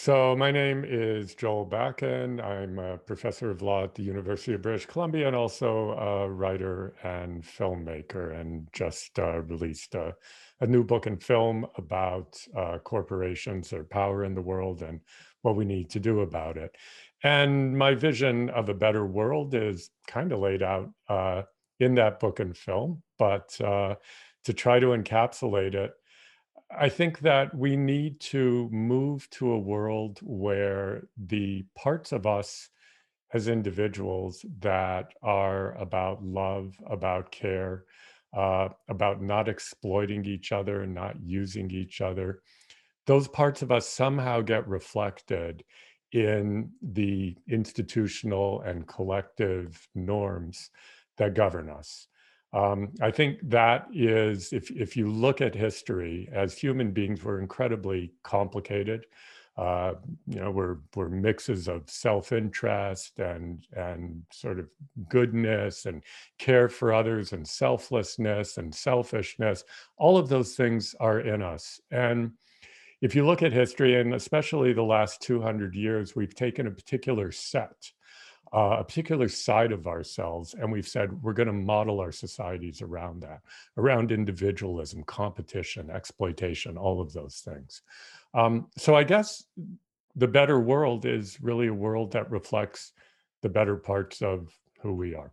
So, my name is Joel Bakan. I'm a professor of law at the University of British Columbia and also a writer and filmmaker, and just uh, released a, a new book and film about uh, corporations, their power in the world, and what we need to do about it. And my vision of a better world is kind of laid out uh, in that book and film, but uh, to try to encapsulate it, I think that we need to move to a world where the parts of us as individuals that are about love, about care, uh, about not exploiting each other not using each other, those parts of us somehow get reflected in the institutional and collective norms that govern us. Um, I think that is, if if you look at history, as human beings, we're incredibly complicated. Uh, you know, we're we're mixes of self-interest and and sort of goodness and care for others and selflessness and selfishness. All of those things are in us. And if you look at history, and especially the last 200 years, we've taken a particular set uh, a particular side of ourselves. And we've said we're going to model our societies around that, around individualism, competition, exploitation, all of those things. Um, so I guess the better world is really a world that reflects the better parts of who we are.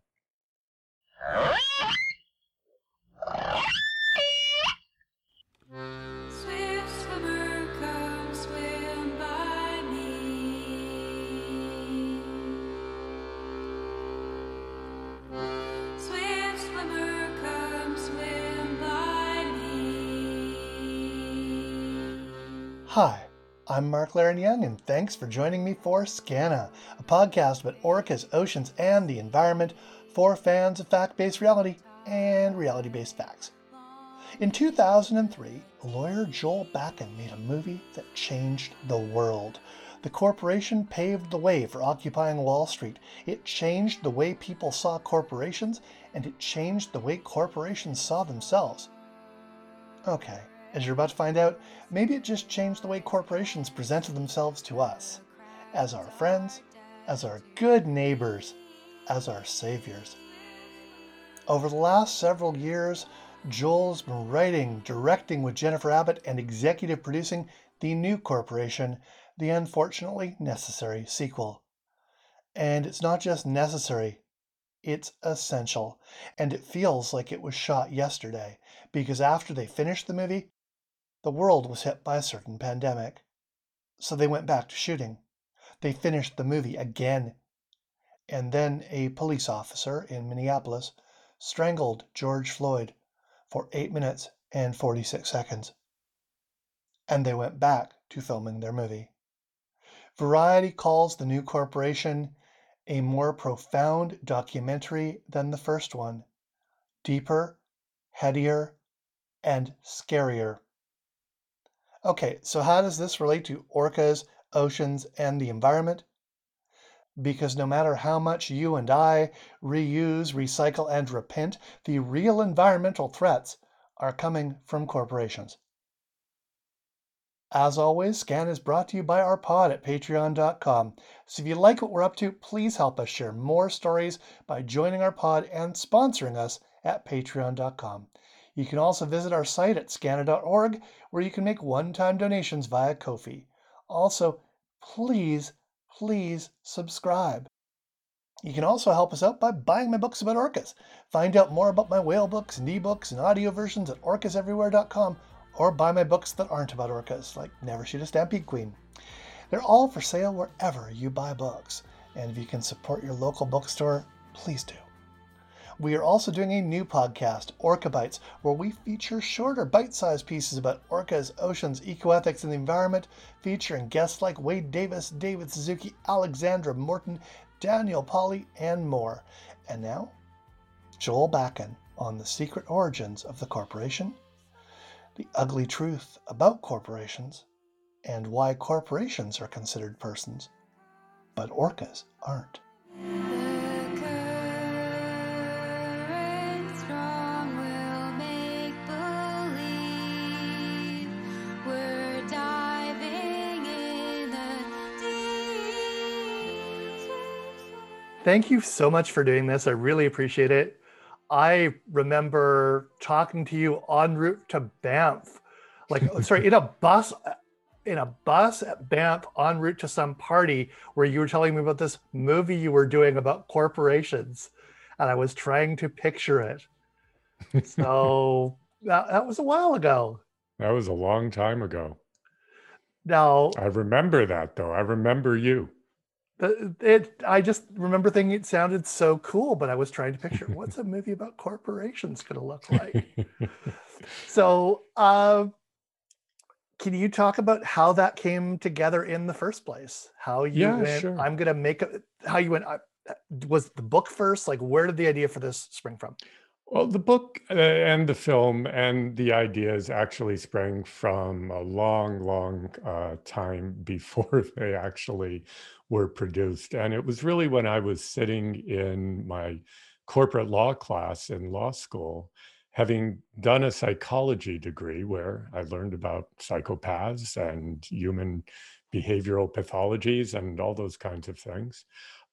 Hi, I'm Mark Leiren-Young, and thanks for joining me for Skaana, a podcast about orcas, oceans, and the environment for fans of fact based reality and reality based facts. In 2003, lawyer Joel Bakan made a movie that changed the world. The corporation paved the way for occupying Wall Street. It changed the way people saw corporations, and it changed the way corporations saw themselves. Okay, as you're about to find out, maybe it just changed the way corporations presented themselves to us as our friends, as our good neighbors, as our saviors. Over the last several years, Joel's been writing, directing with Jennifer Abbott, and executive producing The New Corporation, the unfortunately necessary sequel. And it's not just necessary, it's essential. And it feels like it was shot yesterday because after they finished the movie, the world was hit by a certain pandemic. So they went back to shooting. They finished the movie again. And then a police officer in Minneapolis strangled George Floyd for 8 minutes and 46 seconds. And they went back to filming their movie. Variety calls the new corporation a more profound documentary than the first one, deeper, headier, and scarier. Okay, so how does this relate to orcas, oceans, and the environment? Because no matter how much you and I reuse, recycle, and repent, the real environmental threats are coming from corporations. As always, Scan is brought to you by our pod at patreon.com. So if you like what we're up to, please help us share more stories by joining our pod and sponsoring us at patreon.com. You can also visit our site at skaana.org where you can make one time donations via Ko-fi. Also, please, please subscribe. You can also help us out by buying my books about orcas. Find out more about my whale books and ebooks and audio versions at orcaseverywhere.com or buy my books that aren't about orcas, like Never Shoot a Stampede Queen. They're all for sale wherever you buy books. And if you can support your local bookstore, please do. We are also doing a new podcast, Orca Bites, where we feature shorter, bite sized pieces about orcas, oceans, ecoethics, and the environment, featuring guests like Wade Davis, David Suzuki, Alexandra Morton, Daniel Pauly, and more. And now, Joel Bakan on the secret origins of the corporation, the ugly truth about corporations, and why corporations are considered persons, but orcas aren't. Thank you so much for doing this. I really appreciate it. I remember talking to you en route to Banff, like oh, sorry, in a bus, in a bus at Banff en route to some party where you were telling me about this movie you were doing about corporations, and I was trying to picture it. So that, that was a while ago. That was a long time ago. Now I remember that though. I remember you. It. I just remember thinking it sounded so cool, but I was trying to picture what's a movie about corporations going to look like. so, uh, can you talk about how that came together in the first place? How you yeah, went? Sure. I'm going to make a. How you went? Uh, was the book first? Like, where did the idea for this spring from? Well, the book uh, and the film and the ideas actually sprang from a long, long uh, time before they actually were produced. And it was really when I was sitting in my corporate law class in law school, having done a psychology degree where I learned about psychopaths and human behavioral pathologies and all those kinds of things.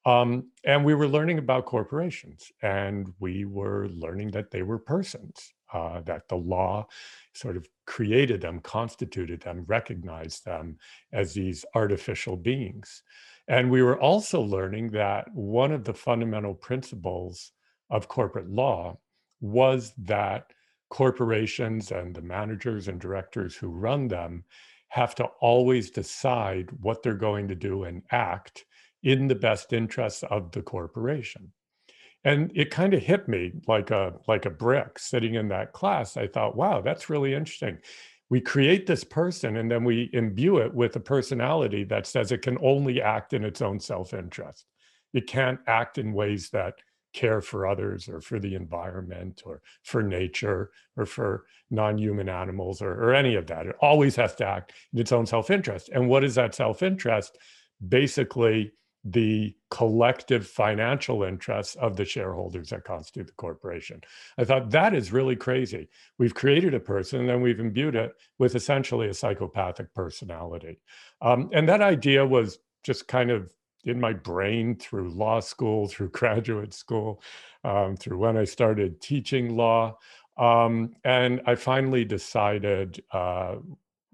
Um, and we were learning about corporations, and we were learning that they were persons, uh, that the law sort of created them, constituted them, recognized them as these artificial beings. And we were also learning that one of the fundamental principles of corporate law was that corporations and the managers and directors who run them have to always decide what they're going to do and act in the best interests of the corporation. And it kind of hit me like a like a brick sitting in that class. I thought, wow, that's really interesting. We create this person and then we imbue it with a personality that says it can only act in its own self-interest. It can't act in ways that care for others or for the environment or for nature or for non-human animals or, or any of that. It always has to act in its own self-interest. And what is that self-interest? Basically, the collective financial interests of the shareholders that constitute the corporation. I thought that is really crazy. We've created a person and then we've imbued it with essentially a psychopathic personality. Um, and that idea was just kind of in my brain through law school, through graduate school, um, through when I started teaching law. Um, and I finally decided uh,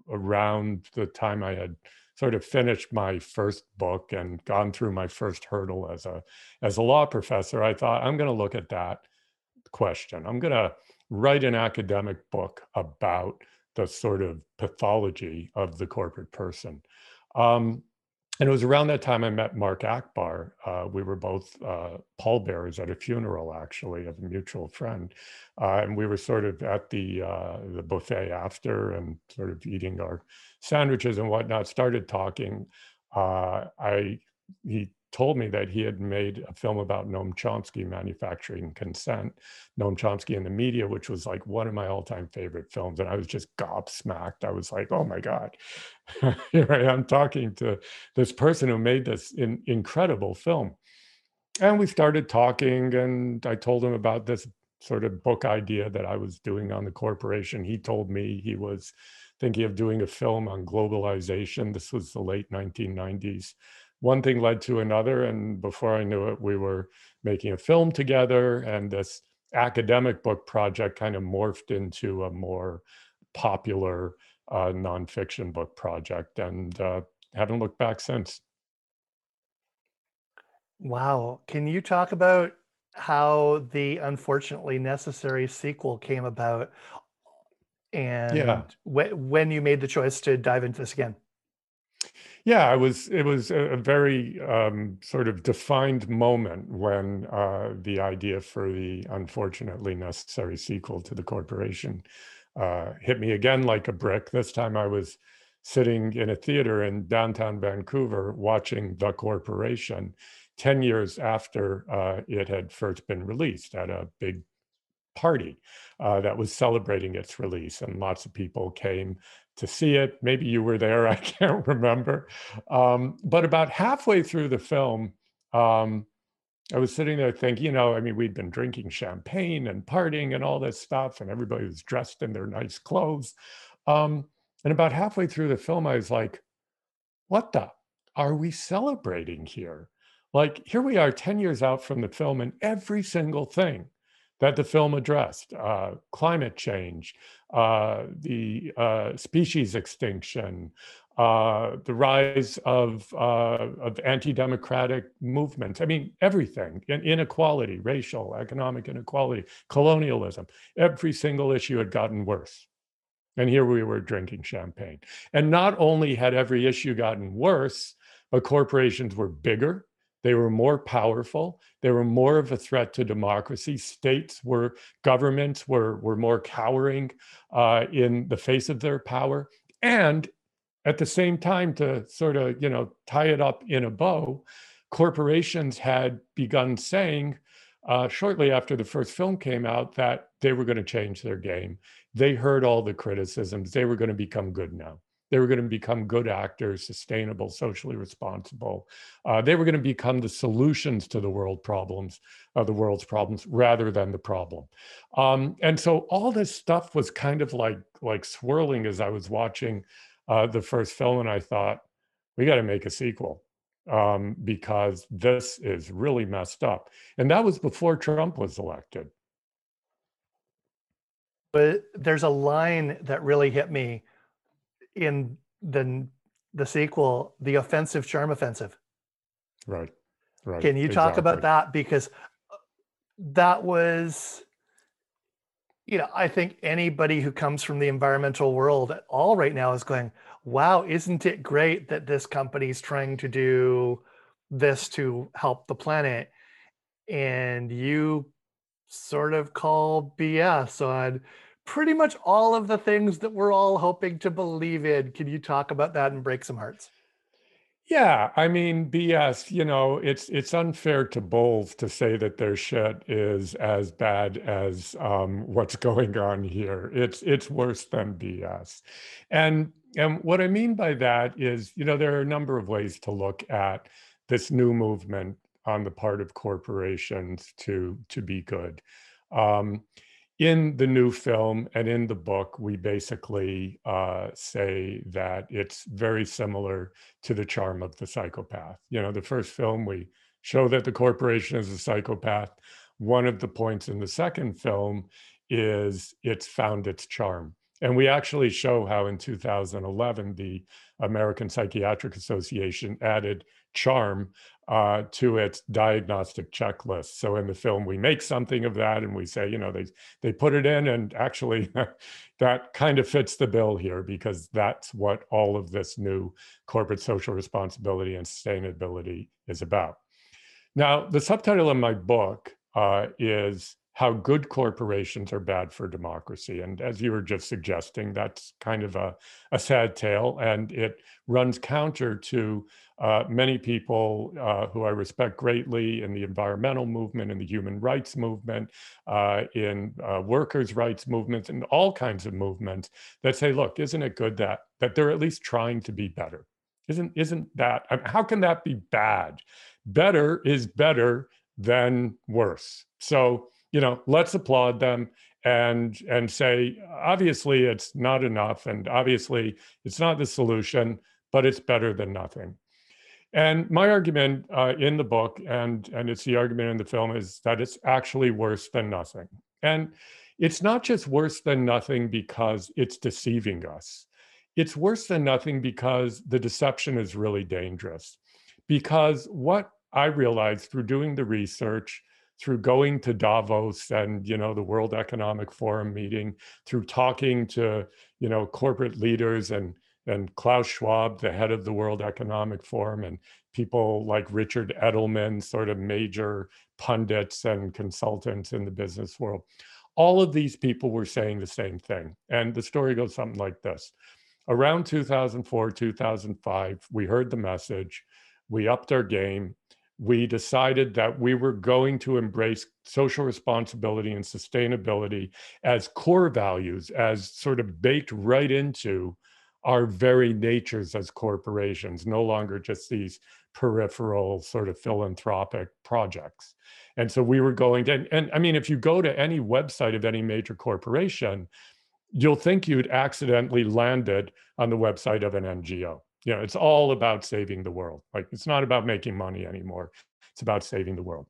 around the time I had sort of finished my first book and gone through my first hurdle as a as a law professor, I thought I'm going to look at that question. I'm going to write an academic book about the sort of pathology of the corporate person. Um, and it was around that time I met Mark Achbar. Uh, we were both uh, pallbearers at a funeral, actually, of a mutual friend, uh, and we were sort of at the uh, the buffet after, and sort of eating our sandwiches and whatnot. Started talking. Uh, I he told me that he had made a film about Noam Chomsky manufacturing consent, Noam Chomsky in the media, which was like one of my all-time favorite films. And I was just gobsmacked. I was like, oh my God, here I am talking to this person who made this in, incredible film. And we started talking and I told him about this sort of book idea that I was doing on the corporation. He told me he was thinking of doing a film on globalization. This was the late 1990s one thing led to another. And before I knew it, we were making a film together. And this academic book project kind of morphed into a more popular uh, nonfiction book project and uh, haven't looked back since. Wow. Can you talk about how the unfortunately necessary sequel came about and yeah. when you made the choice to dive into this again? Yeah, I was. It was a, a very um, sort of defined moment when uh, the idea for the unfortunately necessary sequel to the corporation uh, hit me again like a brick. This time, I was sitting in a theater in downtown Vancouver watching The Corporation. Ten years after uh, it had first been released at a big party uh, that was celebrating its release, and lots of people came to see it. Maybe you were there, I can't remember. Um, but about halfway through the film, um, I was sitting there thinking, you know, I mean, we'd been drinking champagne and partying and all this stuff, and everybody was dressed in their nice clothes. Um, and about halfway through the film, I was like, what the are we celebrating here? like here we are 10 years out from the film and every single thing that the film addressed uh, climate change uh, the uh, species extinction uh, the rise of, uh, of anti-democratic movements. I mean, everything, inequality, racial, economic inequality, colonialism, every single issue had gotten worse. And here we were drinking champagne. And not only had every issue gotten worse, but corporations were bigger, they were more powerful, they were more of a threat to democracy. States were, governments were, were more cowering uh, in the face of their power. And at the same time, to sort of, you know, tie it up in a bow, corporations had begun saying uh, shortly after the first film came out that they were going to change their game. They heard all the criticisms. They were going to become good now. They were going to become good actors, sustainable, socially responsible. Uh, they were going to become the solutions to the world problems, uh, the world's problems, rather than the problem. Um, and so all this stuff was kind of like like swirling as I was watching uh, the first film, and I thought, we got to make a sequel um, because this is really messed up. And that was before Trump was elected. But there's a line that really hit me in the the sequel, the offensive charm offensive. Right. Right. Can you talk exactly. about that because uh, that was you know, I think anybody who comes from the environmental world at all right now is going, wow, isn't it great that this company is trying to do this to help the planet? And you sort of call BS on pretty much all of the things that we're all hoping to believe in. Can you talk about that and break some hearts? Yeah, I mean, BS, you know, it's it's unfair to bulls to say that their shit is as bad as um, what's going on here. It's it's worse than BS. And and what I mean by that is, you know, there are a number of ways to look at this new movement on the part of corporations to to be good. Um, in the new film and in the book, we basically uh, say that it's very similar to the charm of the psychopath. You know, the first film, we show that the corporation is a psychopath. One of the points in the second film is it's found its charm. And we actually show how in 2011, the American Psychiatric Association added charm uh, to its diagnostic checklist. So in the film, we make something of that, and we say, you know, they they put it in, and actually, that kind of fits the bill here because that's what all of this new corporate social responsibility and sustainability is about. Now, the subtitle of my book uh, is how good corporations are bad for democracy. And as you were just suggesting, that's kind of a, a sad tale. And it runs counter to uh, many people uh, who I respect greatly in the environmental movement, in the human rights movement, uh, in uh, workers' rights movements, and all kinds of movements that say, look, isn't it good that, that they're at least trying to be better? Isn't, isn't that, how can that be bad? Better is better than worse. So, you know, let's applaud them and and say obviously it's not enough and obviously it's not the solution, but it's better than nothing. And my argument uh, in the book, and and it's the argument in the film, is that it's actually worse than nothing. And it's not just worse than nothing because it's deceiving us. It's worse than nothing because the deception is really dangerous. Because what I realized through doing the research through going to Davos and you know the World Economic Forum meeting, through talking to you know corporate leaders and and Klaus Schwab, the head of the World Economic Forum, and people like Richard Edelman, sort of major pundits and consultants in the business world. All of these people were saying the same thing. And the story goes something like this. Around 2004, 2005, we heard the message, we upped our game, we decided that we were going to embrace social responsibility and sustainability as core values, as sort of baked right into our very natures as corporations, no longer just these peripheral sort of philanthropic projects. And so we were going to, and, and I mean, if you go to any website of any major corporation, you'll think you'd accidentally landed on the website of an NGO You know, it's all about saving the world. Like it's not about making money anymore. It's about saving the world.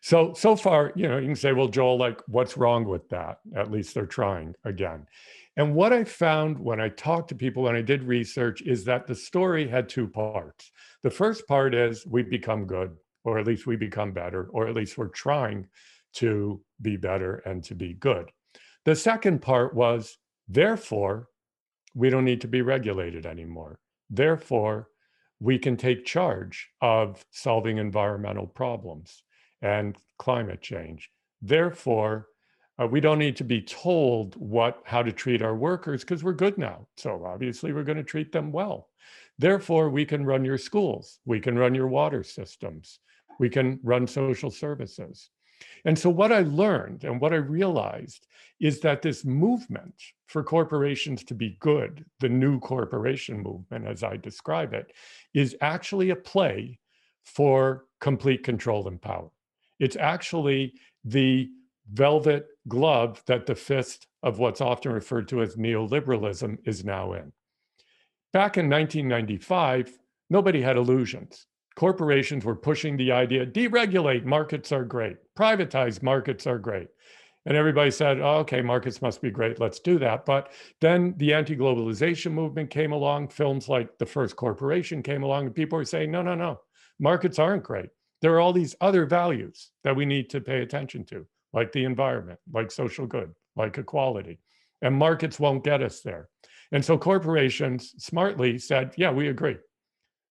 So so far, you know, you can say, well, Joel, like, what's wrong with that? At least they're trying again. And what I found when I talked to people, when I did research, is that the story had two parts. The first part is we become good, or at least we become better, or at least we're trying to be better and to be good. The second part was, therefore, we don't need to be regulated anymore. Therefore, we can take charge of solving environmental problems and climate change. Therefore, uh, we don't need to be told what how to treat our workers because we're good now. So obviously we're going to treat them well. Therefore, we can run your schools, we can run your water systems, we can run social services. And so what I learned and what I realized is that this movement for corporations to be good, the new corporation movement as I describe it, is actually a play for complete control and power. It's actually the velvet glove that the fist of what's often referred to as neoliberalism is now in. Back in 1995, nobody had illusions. Corporations were pushing the idea deregulate, markets are great, privatize, markets are great. And everybody said, oh, okay, markets must be great, let's do that. But then the anti globalization movement came along, films like The First Corporation came along, and people were saying, no, no, no, markets aren't great. There are all these other values that we need to pay attention to like the environment, like social good, like equality. And markets won't get us there. And so corporations smartly said, yeah, we agree.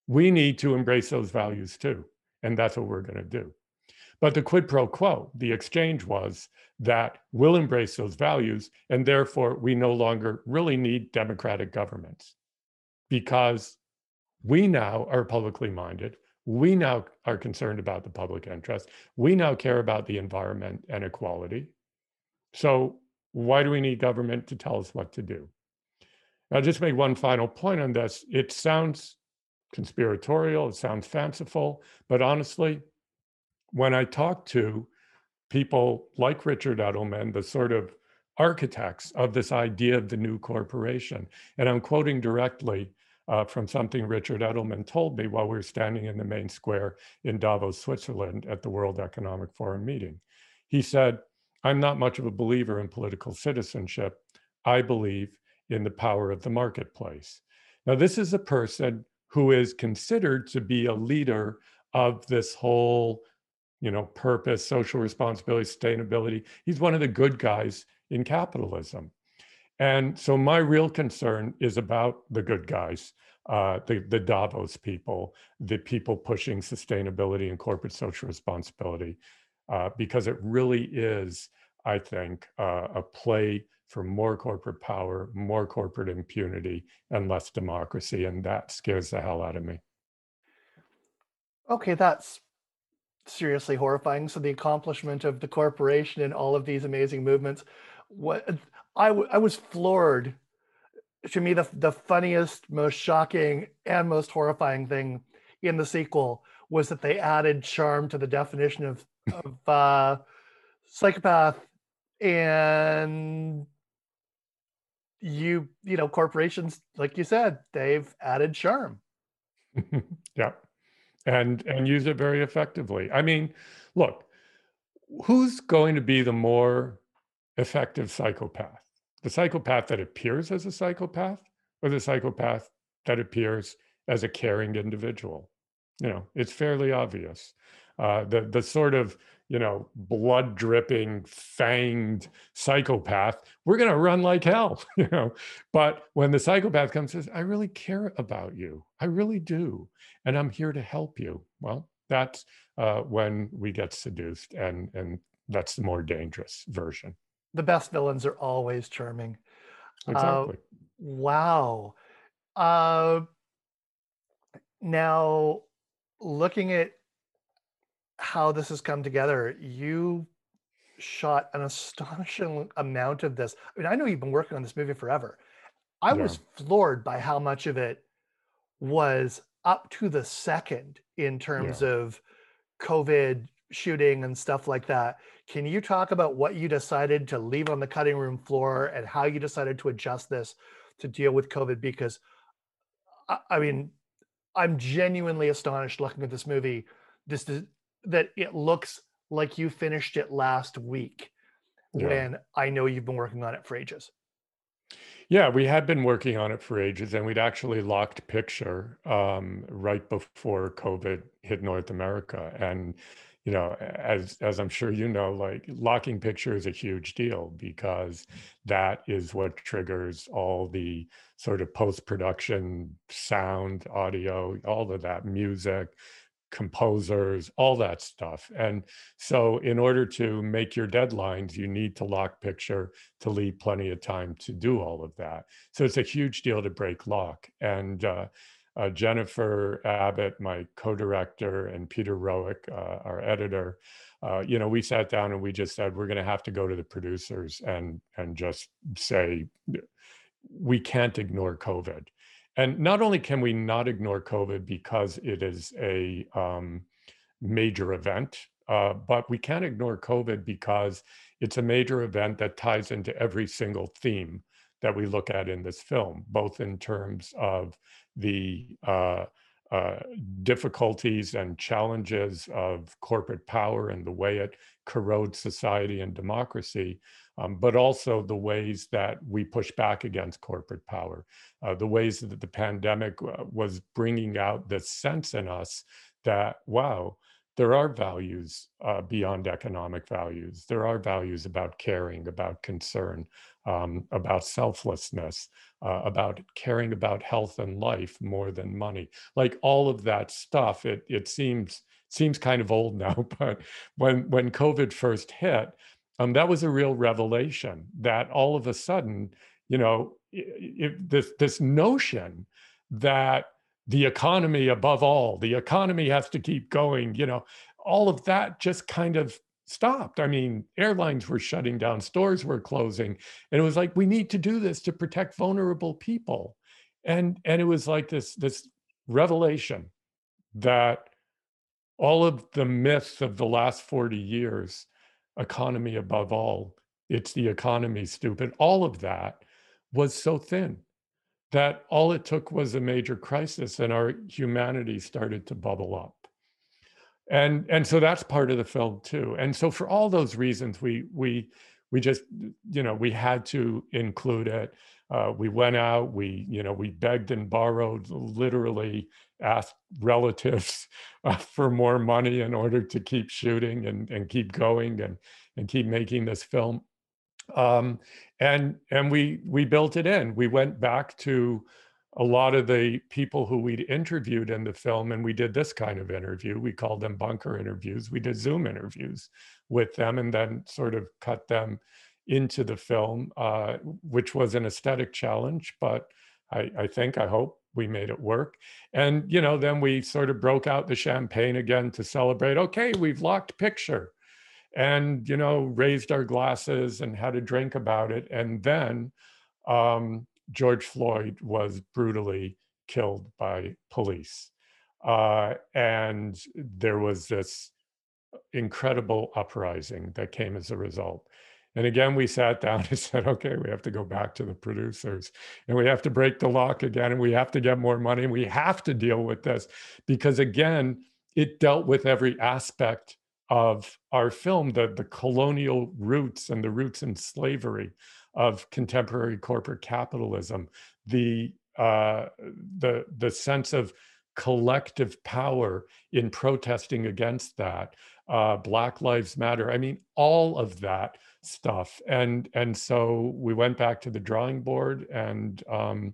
We need to embrace those values too. And that's what we're going to do. But the quid pro quo, the exchange was that we'll embrace those values. And therefore, we no longer really need democratic governments because we now are publicly minded. We now are concerned about the public interest. We now care about the environment and equality. So, why do we need government to tell us what to do? I'll just make one final point on this. It sounds conspiratorial, it sounds fanciful, but honestly, when I talk to people like Richard Edelman, the sort of architects of this idea of the new corporation, and I'm quoting directly uh, from something Richard Edelman told me while we were standing in the main square in Davos, Switzerland at the World Economic Forum meeting. He said, I'm not much of a believer in political citizenship. I believe in the power of the marketplace. Now, this is a person who is considered to be a leader of this whole, you know, purpose, social responsibility, sustainability. He's one of the good guys in capitalism. And so my real concern is about the good guys, uh, the, the Davos people, the people pushing sustainability and corporate social responsibility, uh, because it really is, I think, uh, a play for more corporate power, more corporate impunity, and less democracy. And that scares the hell out of me. Okay, that's seriously horrifying. So the accomplishment of the corporation and all of these amazing movements, what I, w- I was floored. To me, the, the funniest, most shocking, and most horrifying thing in the sequel was that they added charm to the definition of, of uh, psychopath and you you know corporations like you said they've added charm. Yeah. And and use it very effectively. I mean look who's going to be the more effective psychopath the psychopath that appears as a psychopath or the psychopath that appears as a caring individual? You know it's fairly obvious. Uh, the the sort of you know blood dripping fanged psychopath we're going to run like hell you know? But when the psychopath comes and says i really care about you. I really do and i'm here to help you well that's uh, when we get seduced and and that's the more dangerous version the best villains are always charming. Uh, exactly. Uh, wow. Uh, now, looking at how this has come together, you shot an astonishing amount of this. I mean, I know you've been working on this movie forever. I yeah. was floored by how much of it was up to the second in terms yeah. of COVID shooting and stuff like that. Can you talk about what you decided to leave on the cutting room floor and how you decided to adjust this to deal with COVID? Because I, mean, I'm genuinely astonished looking at this movie. This that it looks like you finished it last week yeah. when I know you've been working on it for ages. Yeah, we had been working on it for ages, and we'd actually locked picture um, right before COVID hit North America. And you know, as as I'm sure you know, like locking picture is a huge deal because that is what triggers all the sort of post production sound, audio, all of that music, composers, all that stuff. And so, in order to make your deadlines, you need to lock picture to leave plenty of time to do all of that. So, it's a huge deal to break lock. And uh, uh, Jennifer Abbott, my co director, and Peter Roick, uh, our editor, uh, you know, we sat down and we just said, we're going to have to go to the producers and, and just say, we can't ignore COVID. And not only can we not ignore COVID because it is a um, major event, uh, but we can't ignore COVID because it's a major event that ties into every single theme that we look at in this film, both in terms of the uh, uh, difficulties and challenges of corporate power and the way it corrodes society and democracy, um, but also the ways that we push back against corporate power, uh, the ways that the pandemic uh, was bringing out the sense in us that, wow, there are values uh, beyond economic values. There are values about caring, about concern, um, about selflessness, uh, about caring about health and life more than money. Like all of that stuff, it it seems seems kind of old now, but when when COVID first hit, um, that was a real revelation that all of a sudden, you know, it, this this notion that the economy above all, the economy has to keep going, you know, all of that just kind of stopped. I mean, airlines were shutting down, stores were closing, and it was like we need to do this to protect vulnerable people. And and it was like this this revelation that all of the myths of the last 40 years economy above all, it's the economy, stupid, all of that was so thin that all it took was a major crisis and our humanity started to bubble up. And and so that's part of the film too. And so for all those reasons, we we we just you know we had to include it. Uh, we went out, we you know we begged and borrowed, literally asked relatives uh, for more money in order to keep shooting and, and keep going and, and keep making this film. Um, and and we we built it in. We went back to a lot of the people who we'd interviewed in the film, and we did this kind of interview. We called them bunker interviews. We did Zoom interviews with them, and then sort of cut them into the film, uh, which was an aesthetic challenge, but I, I think, I hope, we made it work. And, you know, then we sort of broke out the champagne again to celebrate. Okay, we've locked picture and, you know, raised our glasses and had a drink about it. And then um, George Floyd was brutally killed by police. Uh, and there was this incredible uprising that came as a result. And again, we sat down and said, okay, we have to go back to the producers and we have to break the lock again and we have to get more money and we have to deal with this because, again, it dealt with every aspect of our film the, the colonial roots and the roots in slavery of contemporary corporate capitalism, the, uh, the, the sense of collective power in protesting against that, uh, Black Lives Matter. I mean, all of that stuff and and so we went back to the drawing board and um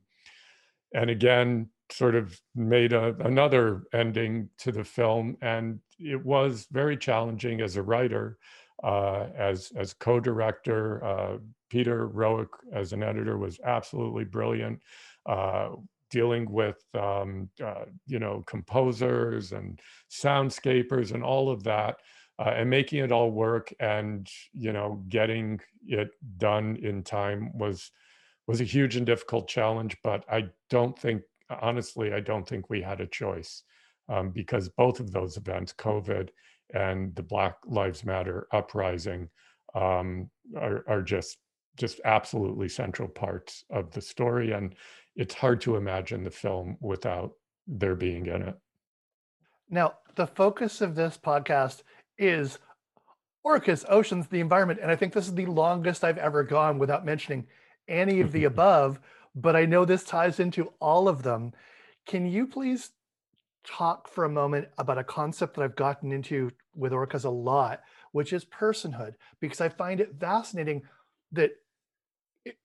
and again sort of made a, another ending to the film and it was very challenging as a writer uh, as as co-director. Uh, peter roick as an editor was absolutely brilliant uh, dealing with um, uh, you know composers and soundscapers and all of that uh, and making it all work and you know getting it done in time was was a huge and difficult challenge but i don't think honestly i don't think we had a choice um, because both of those events covid and the black lives matter uprising um, are, are just just absolutely central parts of the story and it's hard to imagine the film without their being in it. Now, the focus of this podcast is orcas, oceans, the environment. And I think this is the longest I've ever gone without mentioning any of the above, but I know this ties into all of them. Can you please talk for a moment about a concept that I've gotten into with orcas a lot, which is personhood, because I find it fascinating that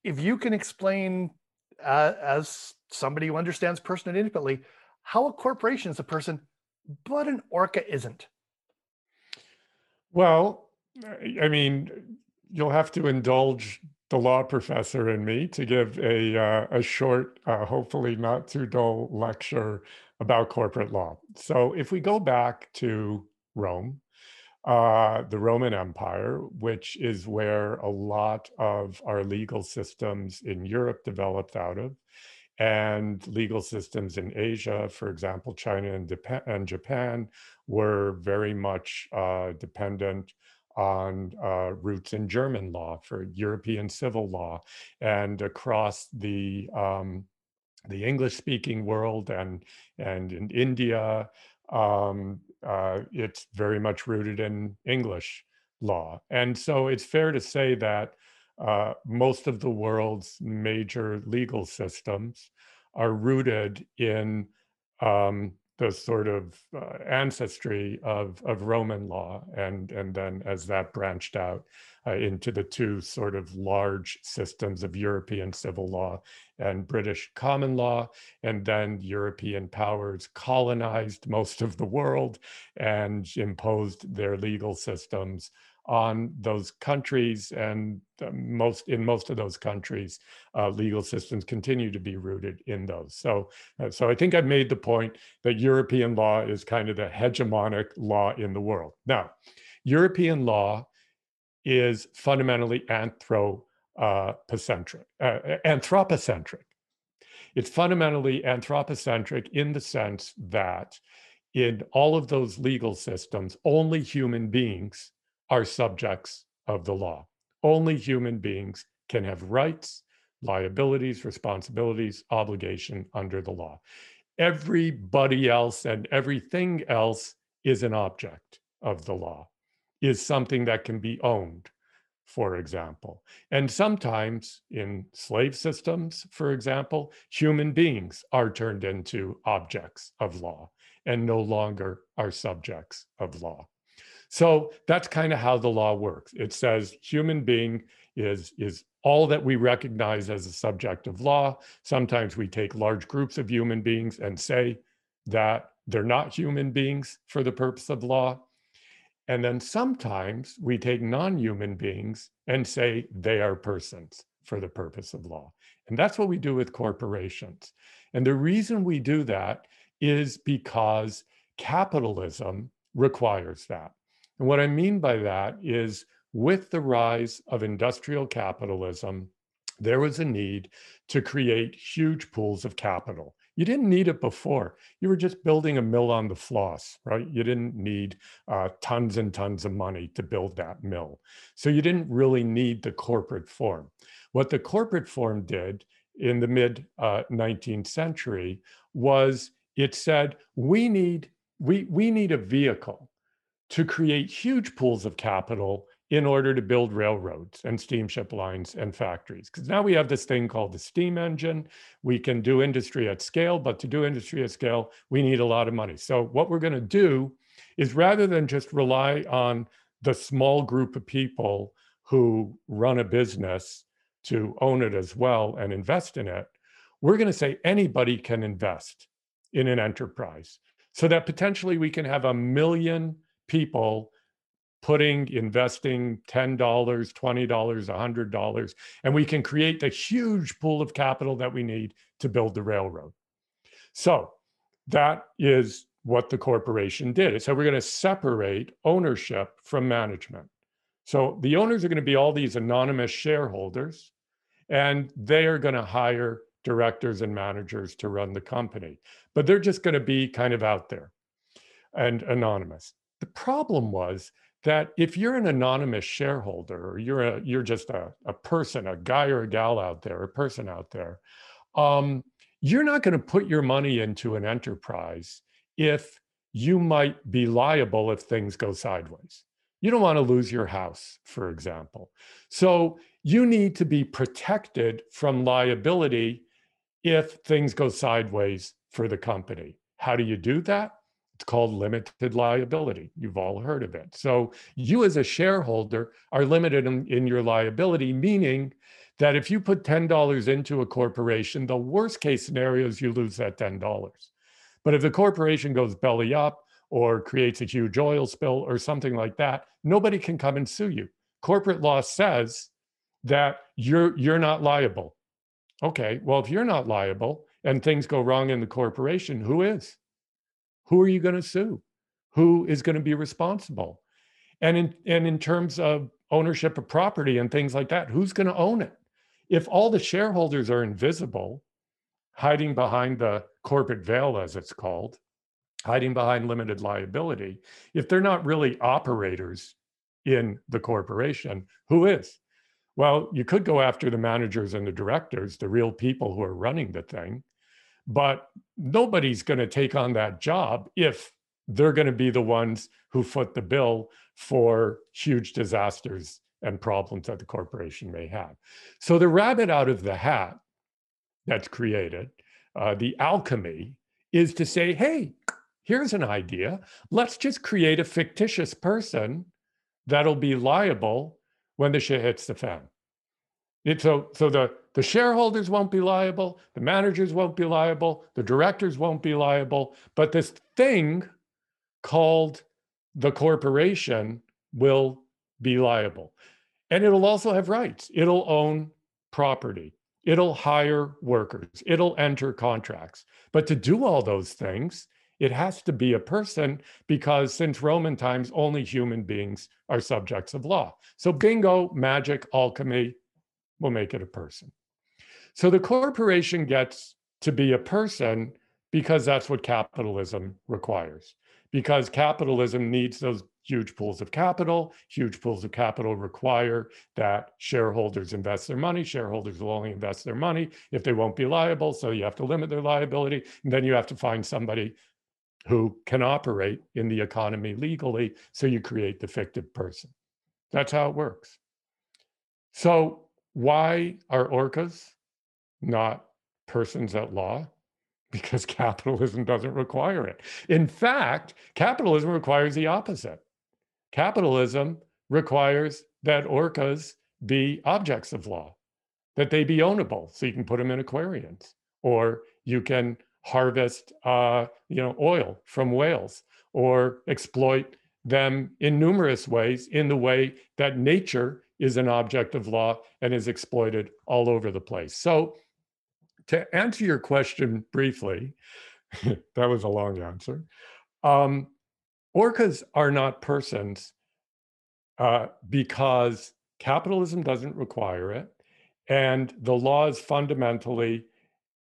if you can explain uh, as somebody who understands personhood intimately, how a corporation is a person, but an orca isn't. Well, I mean, you'll have to indulge the law professor and me to give a uh, a short, uh, hopefully not too dull lecture about corporate law. So, if we go back to Rome, uh, the Roman Empire, which is where a lot of our legal systems in Europe developed out of, and legal systems in Asia, for example, China and, Japan, were very much uh, dependent on uh, roots in German law for European civil law, and across the um, the English-speaking world and and in India, um, uh, it's very much rooted in English law, and so it's fair to say that uh, most of the world's major legal systems are rooted in um, the sort of uh, ancestry of, of Roman law, and, and then as that branched out uh, into the two sort of large systems of European civil law and British common law, and then European powers colonized most of the world and imposed their legal systems on those countries and most in most of those countries uh, legal systems continue to be rooted in those. So uh, so i think i've made the point that european law is kind of the hegemonic law in the world. Now european law is fundamentally uh, anthropocentric. It's fundamentally anthropocentric in the sense that in all of those legal systems only human beings are subjects of the law. Only human beings can have rights, liabilities, responsibilities, obligation under the law. Everybody else and everything else is an object of the law, is something that can be owned, for example. And sometimes in slave systems, for example, human beings are turned into objects of law and no longer are subjects of law. So that's kind of how the law works. It says human being is, is all that we recognize as a subject of law. Sometimes we take large groups of human beings and say that they're not human beings for the purpose of law. And then sometimes we take non human beings and say they are persons for the purpose of law. And that's what we do with corporations. And the reason we do that is because capitalism requires that. And what I mean by that is with the rise of industrial capitalism, there was a need to create huge pools of capital. You didn't need it before. You were just building a mill on the floss, right? You didn't need uh, tons and tons of money to build that mill. So you didn't really need the corporate form. What the corporate form did in the mid uh, 19th century was it said, we need, we, we need a vehicle to create huge pools of capital in order to build railroads and steamship lines and factories. Because now we have this thing called the steam engine. We can do industry at scale, but to do industry at scale, we need a lot of money. So, what we're going to do is rather than just rely on the small group of people who run a business to own it as well and invest in it, we're going to say anybody can invest in an enterprise so that potentially we can have a million people putting investing $10 $20 $100 and we can create the huge pool of capital that we need to build the railroad. So that is what the corporation did. So we're going to separate ownership from management. So the owners are going to be all these anonymous shareholders and they are going to hire directors and managers to run the company. But they're just going to be kind of out there and anonymous the problem was that if you're an anonymous shareholder or you're a you're just a, a person, a guy or a gal out there, a person out there, um, you're not going to put your money into an enterprise if you might be liable if things go sideways. You don't want to lose your house, for example. So you need to be protected from liability if things go sideways for the company. How do you do that? It's called limited liability. You've all heard of it. So you, as a shareholder, are limited in, in your liability, meaning that if you put $10 into a corporation, the worst case scenario is you lose that $10. But if the corporation goes belly up or creates a huge oil spill or something like that, nobody can come and sue you. Corporate law says that you're you're not liable. Okay, well if you're not liable and things go wrong in the corporation, who is? Who are you going to sue? Who is going to be responsible? And in, and in terms of ownership of property and things like that, who's going to own it? If all the shareholders are invisible, hiding behind the corporate veil, as it's called, hiding behind limited liability, if they're not really operators in the corporation, who is? Well, you could go after the managers and the directors, the real people who are running the thing. But nobody's going to take on that job if they're going to be the ones who foot the bill for huge disasters and problems that the corporation may have. So the rabbit out of the hat that's created, uh, the alchemy, is to say, hey, here's an idea. Let's just create a fictitious person that'll be liable when the shit hits the fan. It, so, so the, the shareholders won't be liable, the managers won't be liable, the directors won't be liable, but this thing called the corporation will be liable. And it'll also have rights. It'll own property. It'll hire workers. It'll enter contracts. But to do all those things, it has to be a person because since Roman times, only human beings are subjects of law. So bingo, magic, alchemy, we'll make it a person. So the corporation gets to be a person because that's what capitalism requires. Because capitalism needs those huge pools of capital. Huge pools of capital require that shareholders invest their money. Shareholders will only invest their money if they won't be liable. So you have to limit their liability. And then you have to find somebody who can operate in the economy legally. So you create the fictive person. That's how it works. So why are orcas not persons at law? Because capitalism doesn't require it. In fact, capitalism requires the opposite. Capitalism requires that orcas be objects of law, that they be ownable, so you can put them in aquariums, or you can harvest, uh, you know, oil from whales, or exploit them in numerous ways in the way that nature is an object of law and is exploited all over the place. So, to answer your question briefly, that was a long answer. Um, orcas are not persons uh, because capitalism doesn't require it, and the law is fundamentally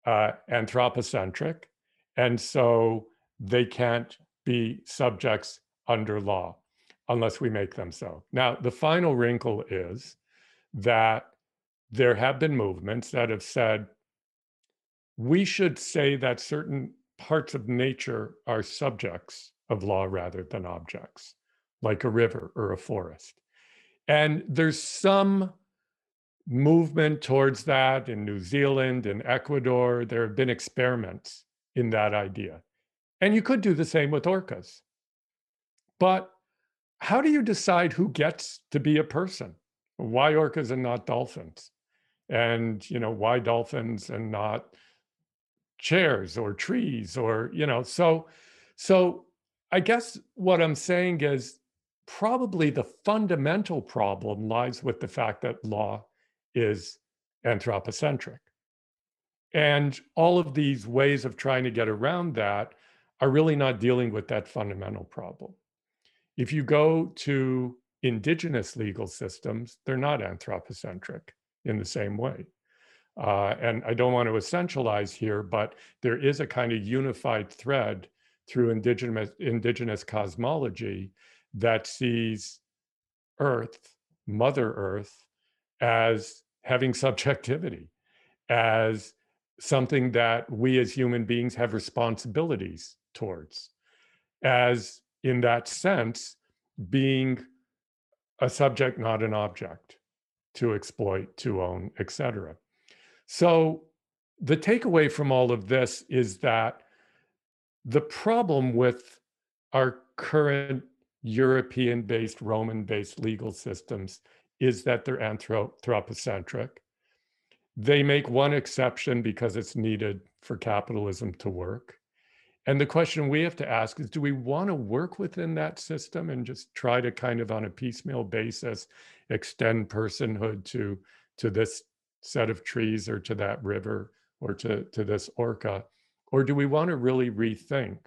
uh, anthropocentric, and so they can't be subjects under law unless we make them so. Now, the final wrinkle is that there have been movements that have said we should say that certain parts of nature are subjects of law rather than objects, like a river or a forest. And there's some movement towards that in New Zealand and Ecuador. There have been experiments in that idea. And you could do the same with orcas. But how do you decide who gets to be a person? Why orcas and not dolphins? And, you know, why dolphins and not chairs or trees or, you know, so, so I guess what I'm saying is probably the fundamental problem lies with the fact that law is anthropocentric. And all of these ways of trying to get around that are really not dealing with that fundamental problem. If you go to indigenous legal systems, they're not anthropocentric in the same way. Uh, and I don't want to essentialize here, but there is a kind of unified thread through indigenous, indigenous cosmology that sees Earth, Mother Earth, as having subjectivity, as something that we as human beings have responsibilities towards, as in that sense, being a subject, not an object to exploit, to own, etc. So the takeaway from all of this is that the problem with our current European based, Roman based legal systems is that they're anthropocentric. They make one exception because it's needed for capitalism to work. And the question we have to ask is do we want to work within that system and just try to kind of on a piecemeal basis extend personhood to to this set of trees or to that river or to, to this orca? Or do we want to really rethink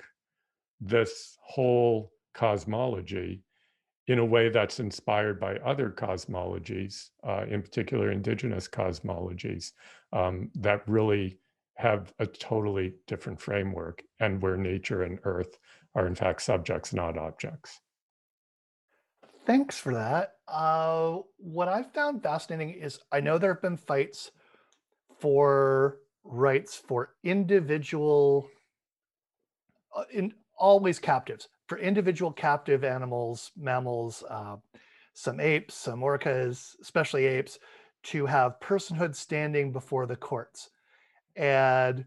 this whole cosmology in a way that's inspired by other cosmologies, uh, in particular indigenous cosmologies, um, that really have a totally different framework and where nature and earth are in fact subjects, not objects. Thanks for that. Uh, what I've found fascinating is I know there have been fights for rights for individual, uh, in always captives, for individual captive animals, mammals, uh, some apes, some orcas, especially apes, to have personhood standing before the courts. And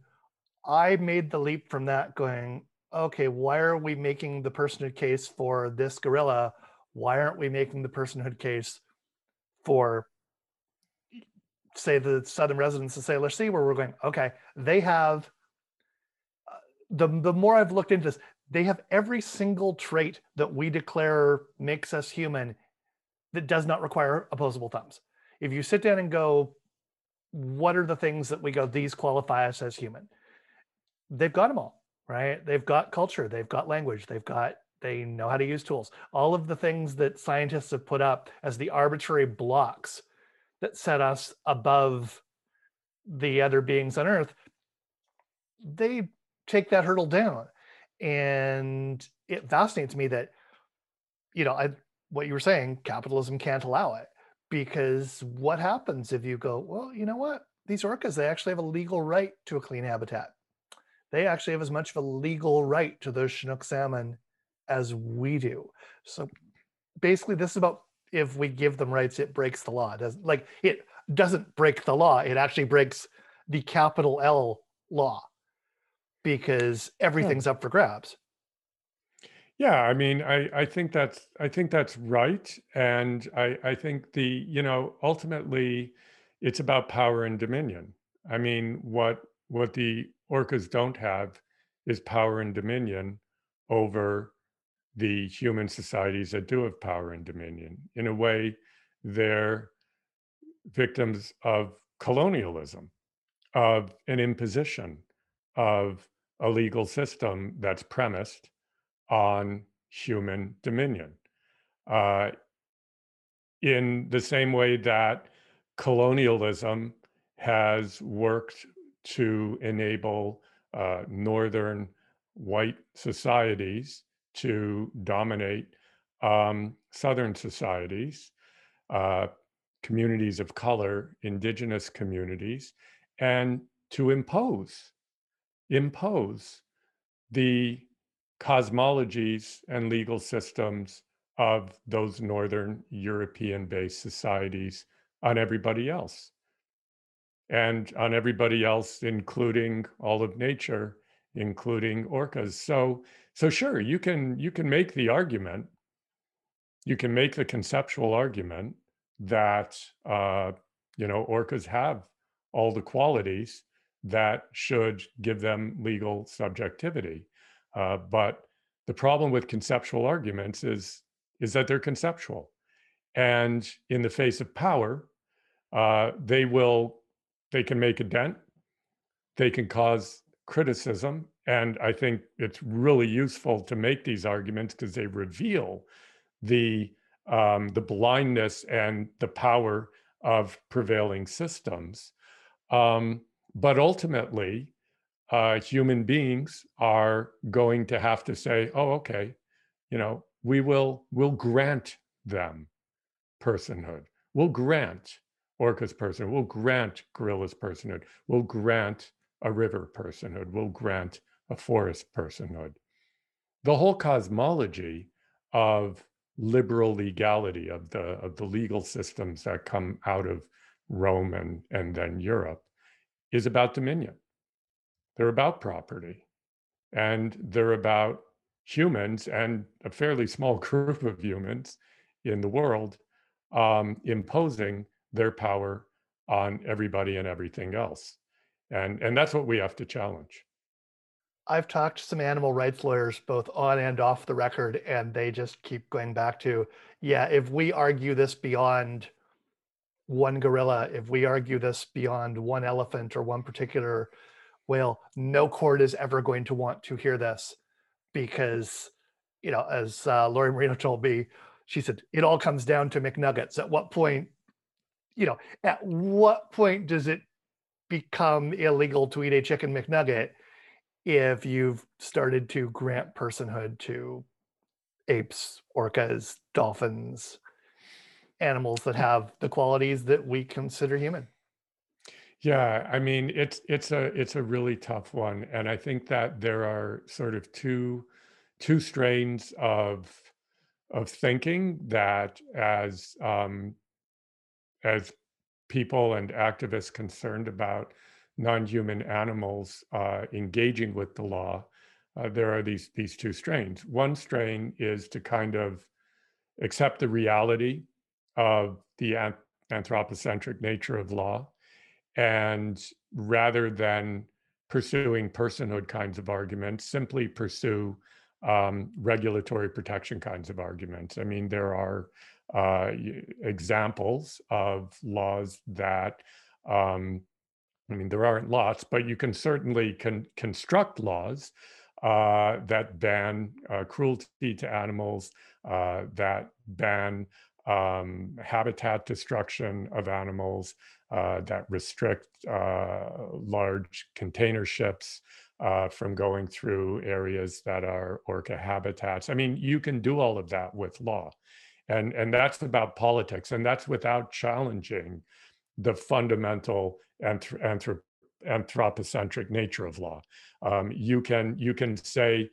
I made the leap from that going, okay, why are we making the personhood case for this gorilla why aren't we making the personhood case for say the southern residents of Salish Sea where we're going, okay, they have uh, the the more I've looked into this, they have every single trait that we declare makes us human that does not require opposable thumbs. If you sit down and go, what are the things that we go, these qualify us as human? They've got them all, right? They've got culture, they've got language, they've got they know how to use tools. All of the things that scientists have put up as the arbitrary blocks that set us above the other beings on Earth, they take that hurdle down. And it fascinates me that, you know, I, what you were saying, capitalism can't allow it. Because what happens if you go, well, you know what? These orcas, they actually have a legal right to a clean habitat. They actually have as much of a legal right to those Chinook salmon as we do. So basically, this is about if we give them rights, it breaks the law. It doesn't like it doesn't break the law. It actually breaks the capital L law because everything's yeah. up for grabs. Yeah, I mean, I, I think that's I think that's right, and I I think the you know ultimately it's about power and dominion. I mean, what what the orcas don't have is power and dominion over the human societies that do have power and dominion. In a way, they're victims of colonialism, of an imposition, of a legal system that's premised on human dominion. Uh, in the same way that colonialism has worked to enable uh, northern white societies to dominate um, Southern societies, uh, communities of color, indigenous communities, and to impose, impose the cosmologies and legal systems of those Northern European based societies on everybody else. And on everybody else, including all of nature, including orcas. So so sure, you can you can make the argument, you can make the conceptual argument that uh, you know orcas have all the qualities that should give them legal subjectivity. Uh, but the problem with conceptual arguments is is that they're conceptual, and in the face of power, uh, they will they can make a dent, they can cause criticism. And I think it's really useful to make these arguments because they reveal the um, the blindness and the power of prevailing systems. Um, but ultimately, uh, human beings are going to have to say, "Oh, okay, you know, we will will grant them personhood. We'll grant orca's personhood. We'll grant gorilla's personhood. We'll grant a river personhood, we'll grant a forest personhood. The whole cosmology of liberal legality of the of the legal systems that come out of Rome and, and then Europe is about dominion. They're about property. And they're about humans and a fairly small group of humans in the world um, imposing their power on everybody and everything else. And, and that's what we have to challenge. I've talked to some animal rights lawyers, both on and off the record, and they just keep going back to, yeah, if we argue this beyond one gorilla, if we argue this beyond one elephant or one particular whale, no court is ever going to want to hear this because, you know, as uh, Lori Marino told me, she said, it all comes down to McNuggets. At what point, you know, at what point does it become illegal to eat a chicken McNugget if you've started to grant personhood to apes, orcas, dolphins, animals that have the qualities that we consider human. Yeah, I mean it's it's a it's a really tough one, and I think that there are sort of two two strains of of thinking that as um, as people and activists concerned about non-human animals uh, engaging with the law, uh, there are these these two strains. One strain is to kind of accept the reality of the anthropocentric nature of law. And rather than pursuing personhood kinds of arguments, simply pursue um, regulatory protection kinds of arguments. I mean, there are uh, examples of laws that, um, I mean, there aren't lots, but you can certainly con- construct laws uh, that ban uh, cruelty to animals, uh, that ban um, habitat destruction of animals uh, that restrict uh, large container ships uh, from going through areas that are orca habitats. I mean, you can do all of that with law. And, and that's about politics. And that's without challenging the fundamental anthrop- anthrop- anthropocentric nature of law. Um, you can you can say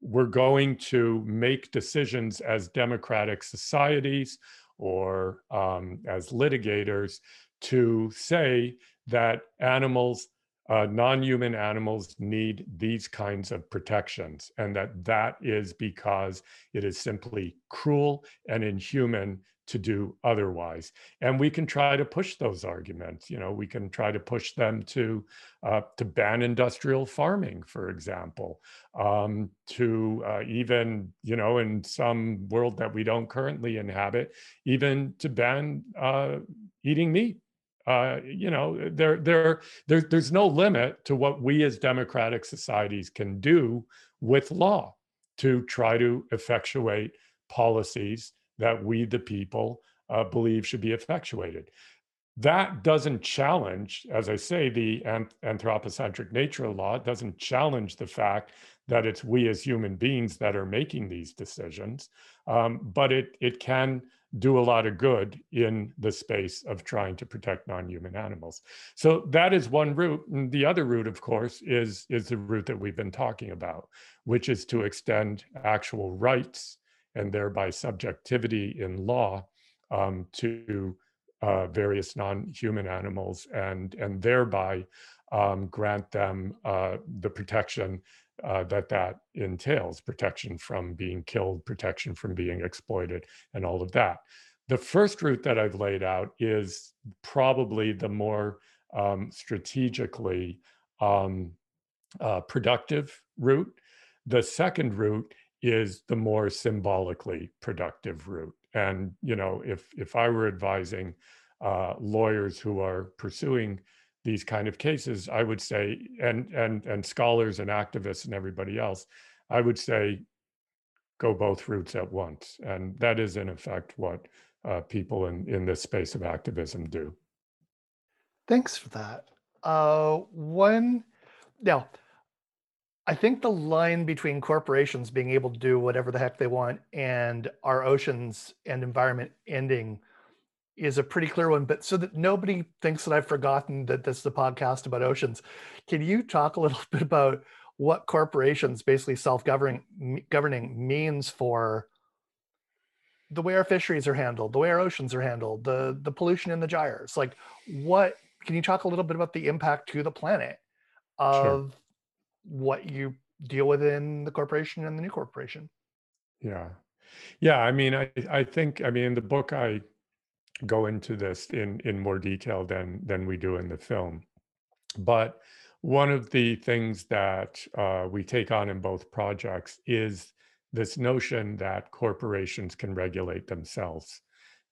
we're going to make decisions as democratic societies or um, as litigators to say that animals uh, non-human animals need these kinds of protections and that that is because it is simply cruel and inhuman to do otherwise. And we can try to push those arguments. You know, we can try to push them to uh, to ban industrial farming, for example, um, to uh, even you know in some world that we don't currently inhabit, even to ban uh, eating meat. Uh, you know, there, there, there, there's no limit to what we as democratic societies can do with law to try to effectuate policies that we, the people, uh, believe should be effectuated. That doesn't challenge, as I say, the anthropocentric nature of law. It doesn't challenge the fact that it's we as human beings that are making these decisions, um, but it it can do a lot of good in the space of trying to protect non-human animals. So that is one route. And the other route, of course, is is the route that we've been talking about, which is to extend actual rights and thereby subjectivity in law um, to uh, various non-human animals and and thereby um, grant them uh, the protection uh, that that entails protection from being killed protection from being exploited and all of that. The first route that i've laid out is probably the more um, strategically um, uh, productive route. The second route is the more symbolically productive route. And you know, if if I were advising uh, lawyers who are pursuing these kind of cases, I would say, and and and scholars and activists and everybody else, I would say, go both routes at once. And that is in effect what uh, people in in this space of activism do. Thanks for that. Uh, one now I think the line between corporations being able to do whatever the heck they want and our oceans and environment ending is a pretty clear one. But so that nobody thinks that I've forgotten that this is a podcast about oceans, can you talk a little bit about what corporations, basically self-governing governing, means for the way our fisheries are handled, the way our oceans are handled, the the pollution in the gyres? Like, what can you talk a little bit about the impact to the planet of sure. What you deal with in the corporation and the new corporation? Yeah. Yeah, I mean, I I think I mean in the book I go into this in in more detail than than we do in the film. But one of the things that uh, we take on in both projects is this notion that corporations can regulate themselves,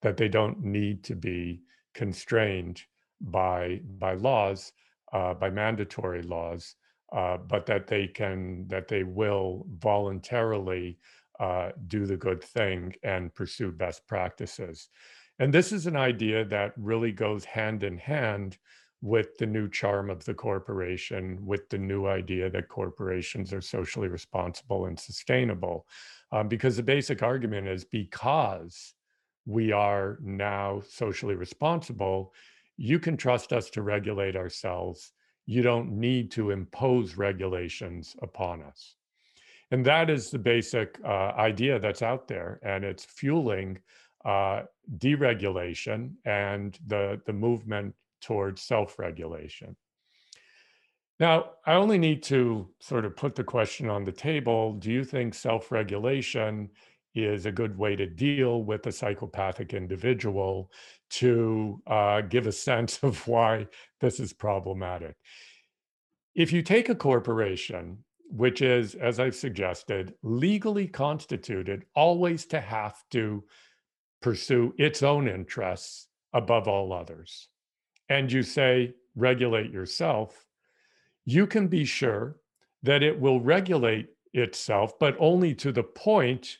that they don't need to be constrained by by laws, uh, by mandatory laws, uh, but that they can that they will voluntarily uh, do the good thing and pursue best practices. And this is an idea that really goes hand in hand with the new charm of the corporation, with the new idea that corporations are socially responsible and sustainable. Um, because the basic argument is because we are now socially responsible, you can trust us to regulate ourselves. You don't need to impose regulations upon us. And that is the basic uh, idea that's out there. And it's fueling uh, deregulation and the, the movement towards self-regulation. Now, I only need to sort of put the question on the table. Do you think self-regulation is a good way to deal with a psychopathic individual to uh, give a sense of why this is problematic? If you take a corporation which is, as I've suggested, legally constituted always to have to pursue its own interests above all others. And you say, regulate yourself, you can be sure that it will regulate itself, but only to the point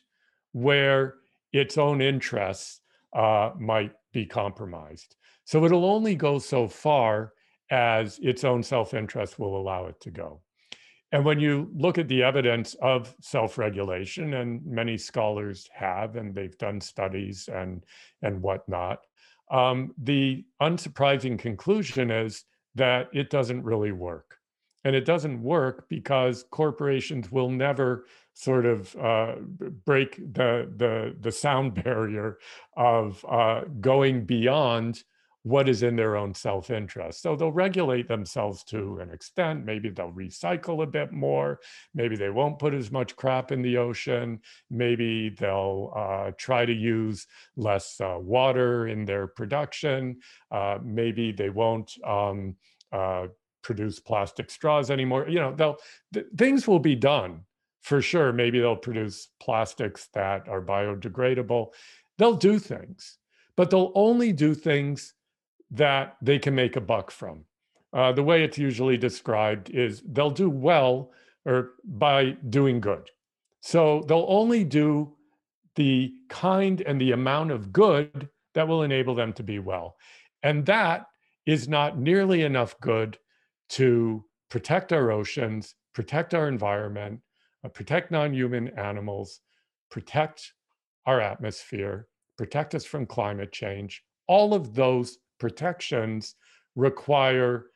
where its own interests uh, might be compromised. So it'll only go so far as its own self interest will allow it to go. And when you look at the evidence of self regulation, and many scholars have, and they've done studies and, and whatnot, um, the unsurprising conclusion is that it doesn't really work. And it doesn't work because corporations will never sort of uh, break the, the, the sound barrier of uh, going beyond what is in their own self-interest. So they'll regulate themselves to an extent. Maybe they'll recycle a bit more. Maybe they won't put as much crap in the ocean. Maybe they'll uh, try to use less uh, water in their production. Uh, maybe they won't um, uh, produce plastic straws anymore. You know, they'll th things will be done for sure. Maybe they'll produce plastics that are biodegradable. They'll do things, but they'll only do things that they can make a buck from. Uh, the way it's usually described is they'll do well or by doing good. So they'll only do the kind and the amount of good that will enable them to be well. And that is not nearly enough good to protect our oceans, protect our environment, protect non human animals, protect our atmosphere, protect us from climate change. All of those protections require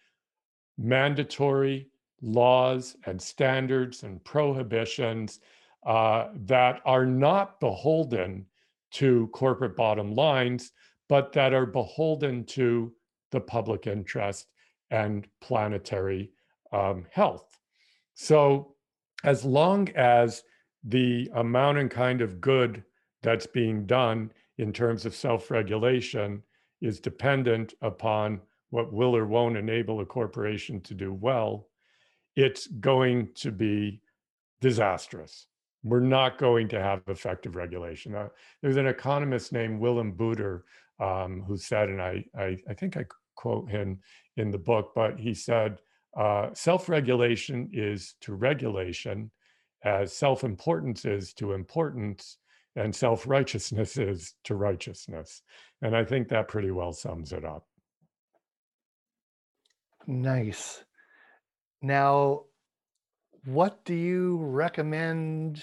mandatory laws and standards and prohibitions uh, that are not beholden to corporate bottom lines, but that are beholden to the public interest and planetary um, health. So, as long as the amount and kind of good that's being done in terms of self regulation is dependent upon what will or won't enable a corporation to do well, it's going to be disastrous. We're not going to have effective regulation. Uh, there's an economist named Willem Buiter um, who said, and I, I, I, think I quote him in the book, but he said, uh, self-regulation is to regulation as self-importance is to importance and self-righteousness is to righteousness. And I think that pretty well sums it up. Nice. Now, what do you recommend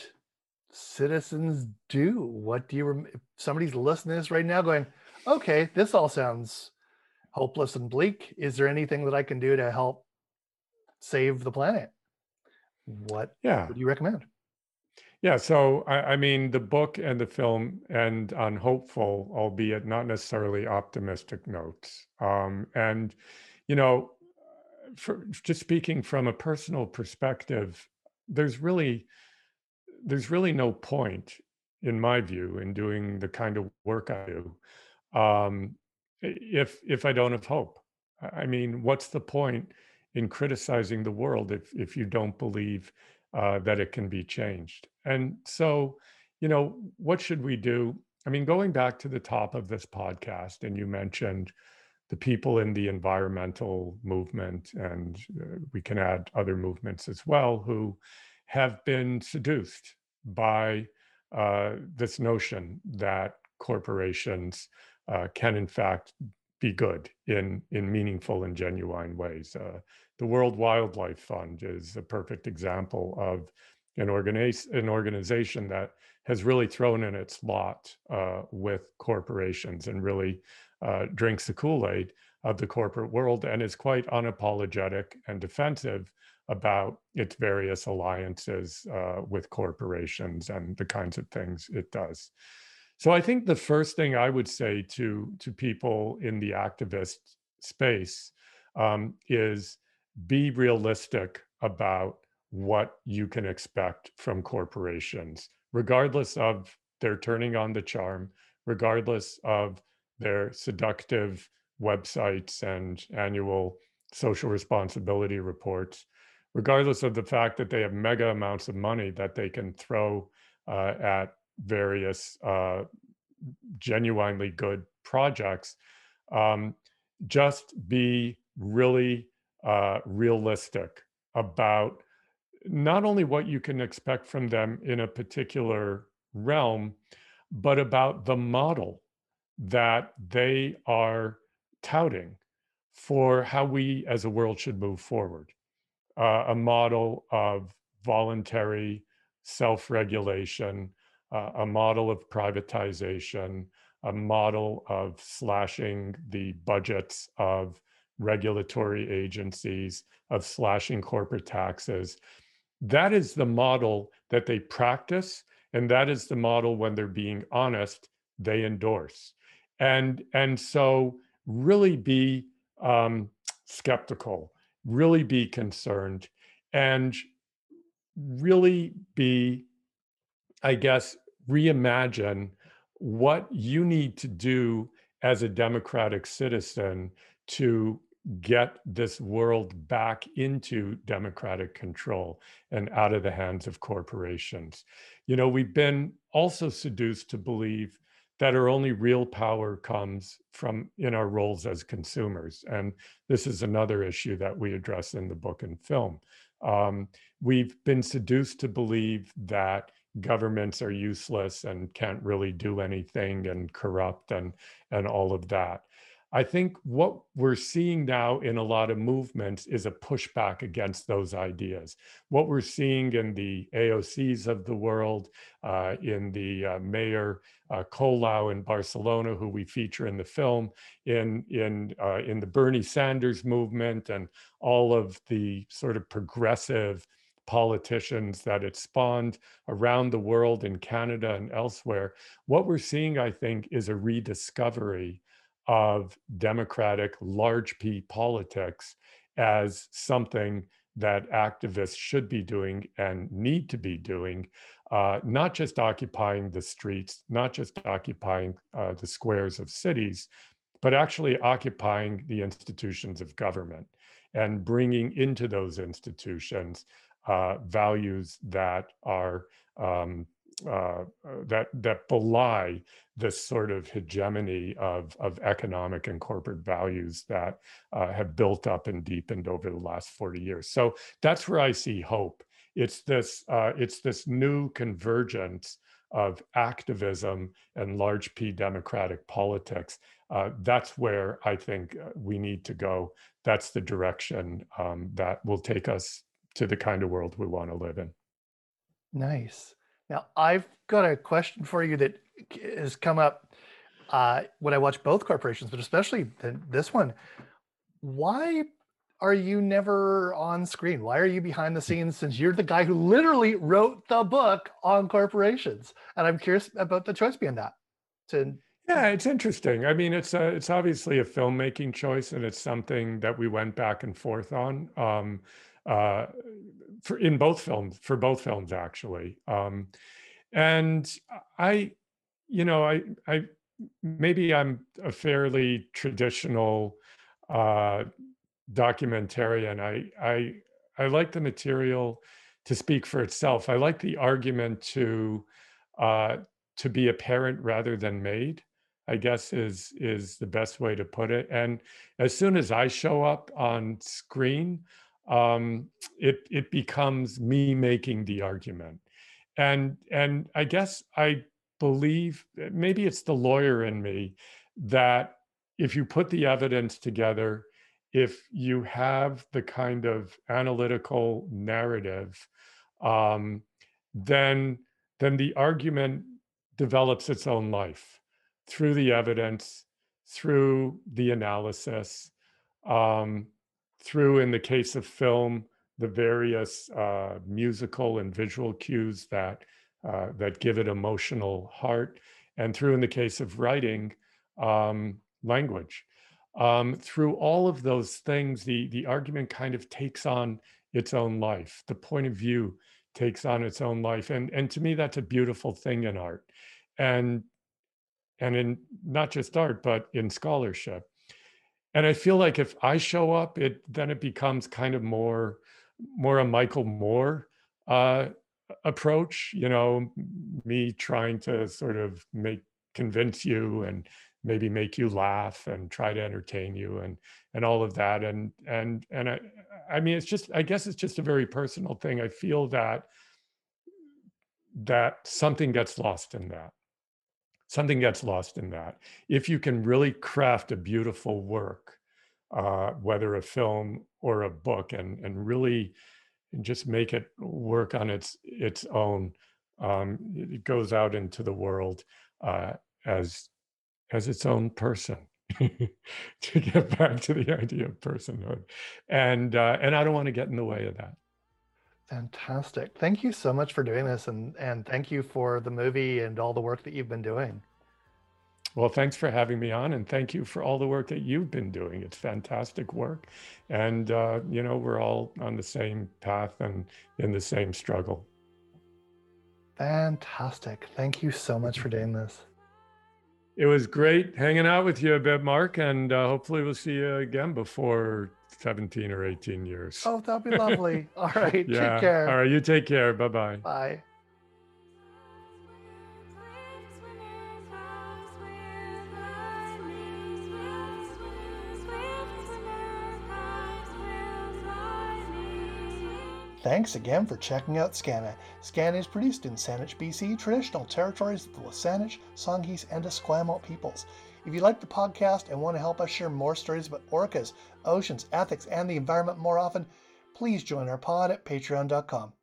citizens do? What do you, if somebody's listening to this right now going, okay, this all sounds hopeless and bleak. Is there anything that I can do to help save the planet? What Yeah. would you recommend? Yeah, so I, I mean, the book and the film end on hopeful, albeit not necessarily optimistic notes. Um, and, you know, for just speaking from a personal perspective, there's really there's really no point, in my view, in doing the kind of work I do, um, if if I don't have hope. I I mean, what's the point in criticizing the world if if you don't believe uh, that it can be changed? And so, you know, what should we do? I mean, going back to the top of this podcast, and you mentioned the people in the environmental movement, and uh, we can add other movements as well, who have been seduced by uh, this notion that corporations uh, can, in fact, be good in in meaningful and genuine ways. Uh, the World Wildlife Fund is a perfect example of an organiz- an organization that has really thrown in its lot uh, with corporations and really uh, drinks the Kool-Aid of the corporate world and is quite unapologetic and defensive about its various alliances uh, with corporations and the kinds of things it does. So I think the first thing I would say to to people in the activist space um, is be realistic about what you can expect from corporations, regardless of their turning on the charm, regardless of their seductive websites and annual social responsibility reports, regardless of the fact that they have mega amounts of money that they can throw uh, at various uh, genuinely good projects, um, just be really uh, realistic about not only what you can expect from them in a particular realm, but about the model that they are touting for how we as a world should move forward. Uh, a model of voluntary self regulation, uh, a model of privatization, a model of slashing the budgets of regulatory agencies, of slashing corporate taxes. That is the model that they practice, and that is the model when they're being honest, they endorse. And, and so, really be um, skeptical, really be concerned, and really be, I guess, reimagine what you need to do as a democratic citizen to get this world back into democratic control and out of the hands of corporations. You know, we've been also seduced to believe that our only real power comes from in our roles as consumers. And this is another issue that we address in the book and film. Um, we've been seduced to believe that governments are useless and can't really do anything and corrupt and and all of that. I think what we're seeing now in a lot of movements is a pushback against those ideas. What we're seeing in the AOCs of the world, uh, in the uh, Mayor uh, Colau in Barcelona, who we feature in the film, in in uh, in the Bernie Sanders movement, and all of the sort of progressive politicians that it spawned around the world in Canada and elsewhere. What we're seeing, I think, is a rediscovery of democratic large P politics as something that activists should be doing and need to be doing, uh, not just occupying the streets, not just occupying uh, the squares of cities, but actually occupying the institutions of government and bringing into those institutions uh, values that are um, uh, that that belie this sort of hegemony of of economic and corporate values that uh, have built up and deepened over the last 40 years. So that's where I see hope. It's this uh, it's this new convergence of activism and large P democratic politics. Uh, that's where I think uh, we need to go. That's the direction um, that will take us to the kind of world we want to live in. Nice. Now, I've got a question for you that has come up. uh, when I watch both corporations, but especially this one, why are you never on screen? Why are you behind the scenes since you're the guy who literally wrote the book on corporations? And I'm curious about the choice behind that. To yeah, it's interesting. I mean, it's a, it's obviously a filmmaking choice, and it's something that we went back and forth on. Um, uh, for in both films, for both films actually. Um, and I, you know, I I maybe I'm a fairly traditional uh, documentarian. I I I like the material to speak for itself. I like the argument to uh, to be apparent rather than made. I guess is is the best way to put it. And as soon as I show up on screen, um, it it becomes me making the argument. And and I guess I believe maybe it's the lawyer in me that if you put the evidence together if you have the kind of analytical narrative, um, then then the argument develops its own life through the evidence, through the analysis, um, through, in the case of film, the various uh, musical and visual cues that uh, that give it emotional heart, and through, in the case of writing, um, language um, through all of those things, the the argument kind of takes on its own life. The point of view takes on its own life, and and to me, that's a beautiful thing in art, and and in not just art, but in scholarship. And I feel like if I show up, it then it becomes kind of more more a Michael Moore uh, approach. You know, me trying to sort of make convince you and maybe make you laugh and try to entertain you and and all of that and and and I I mean it's just I guess it's just a very personal thing. I feel that that something gets lost in that. Something gets lost in that. If you can really craft a beautiful work, uh, whether a film or a book, and and really just make it work on its its own, um, it goes out into the world uh, as as its own person to get back to the idea of personhood and uh, and i don't want to get in the way of that fantastic. Thank you so much for doing this and and thank you for the movie and all the work that you've been doing. Well thanks for having me on and thank you for all the work that you've been doing. It's fantastic work and uh, you know we're all on the same path and in the same struggle. Fantastic. Thank you so much for doing this. It was great hanging out with you a bit, Mark, and uh, hopefully we'll see you again before 17 or 18 years. Oh, that'd be lovely. All right. yeah. Take care. All right. You take care. Bye-bye. Bye. Thanks again for checking out Skaana. Skaana is produced in Saanich, BC, traditional territories of the Wasanich, Songhees, and Esquimalt peoples. If you like the podcast and want to help us share more stories about orcas, oceans, ethics, and the environment more often, please join our pod at patreon.com.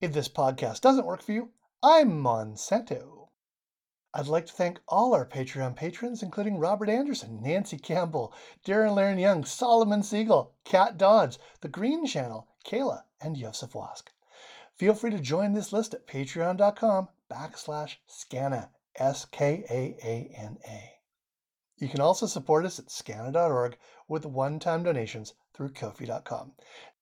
If this podcast doesn't work for you, I'm Monsanto. I'd like to thank all our Patreon patrons, including Robert Anderson, Nancy Campbell, Darren Leiren-Young, Solomon Siegel, Kat Dodds, The Green Channel, Kayla, and Yosef Wask. Feel free to join this list at patreon.com backslash skaana, S-K-A-A-N-A. You can also support us at skaana.org with one-time donations through kofi.com.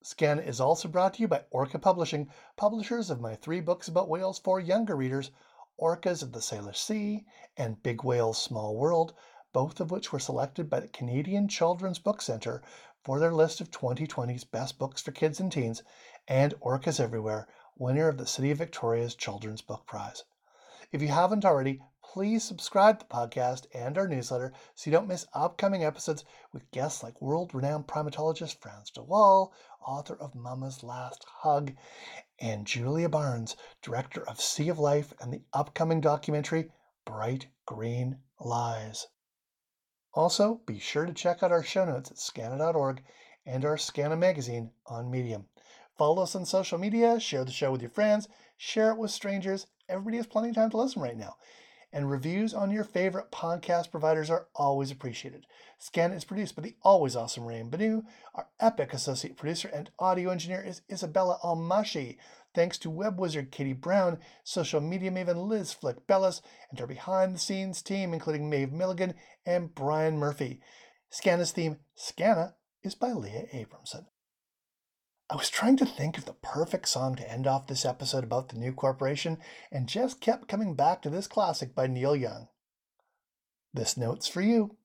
Skaana is also brought to you by Orca Publishing, publishers of my three books about whales for younger readers, Orcas of the Salish Sea and Big Whales Small World, both of which were selected by the Canadian Children's Book Centre for their list of 2020's best books for kids and teens, and Orcas Everywhere, winner of the City of Victoria's Children's Book Prize. If you haven't already, please subscribe to the podcast and our newsletter so you don't miss upcoming episodes with guests like world renowned primatologist Frans de Waal, author of Mama's Last Hug, and Julia Barnes, director of Sea of Life and the upcoming documentary Bright Green Lies. Also, be sure to check out our show notes at skaana.org and our Skaana magazine on Medium. Follow us on social media, share the show with your friends, share it with strangers. Everybody has plenty of time to listen right now. And reviews on your favorite podcast providers are always appreciated. Skaana is produced by the always awesome Rain Banu. Our epic associate producer and audio engineer is Isabella Almashi. Thanks to web wizard Katie Brown, social media maven Liz Flick Bellis, and our behind the scenes team, including Maeve Milligan and Brian Murphy. Skaana's theme, Skaana, is by Leah Abramson. I was trying to think of the perfect song to end off this episode about the new corporation and just kept coming back to this classic by Neil Young. This note's for you.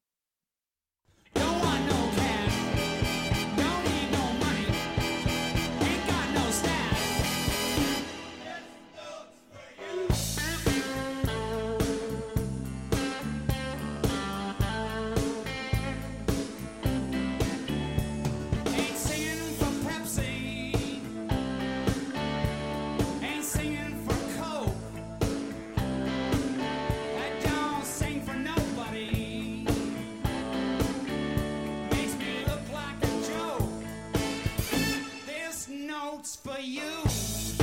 for you.